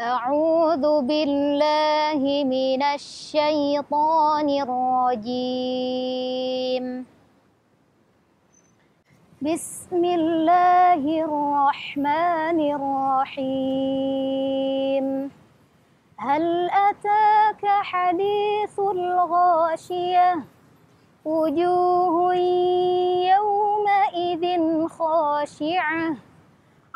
أعوذ بالله من الشيطان الرجيم. بسم الله الرحمن الرحيم. هل أتاك حديث الغاشية؟ وجوه يومئذ خاشعة.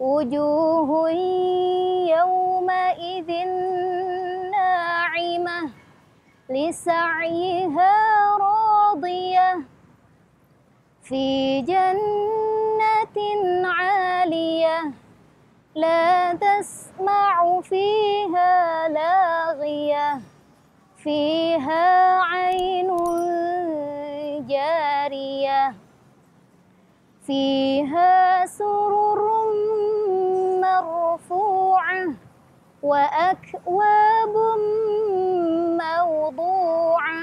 وجوه يومئذ ناعمة لسعيها راضية في جنة عالية لا تسمع فيها لاغية فيها عين جارية فيها سرر وأكواب موضوعة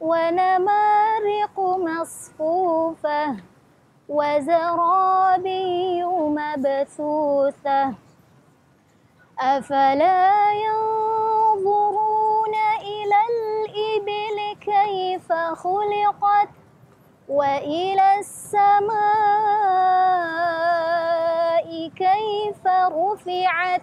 ونمارق مصفوفة وزرابي مبثوثة. أفلا ينظرون إلى الإبل كيف خلقت وإلى السماء كيف رفعت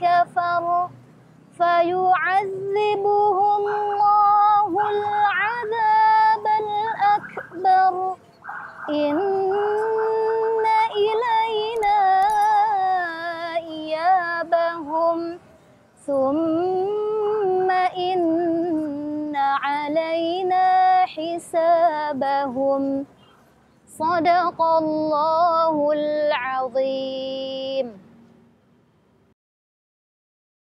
وكفر فيعذبه الله العذاب الأكبر. إن إلينا إيابهم. ثم إن علينا حسابهم. صدق الله العظيم.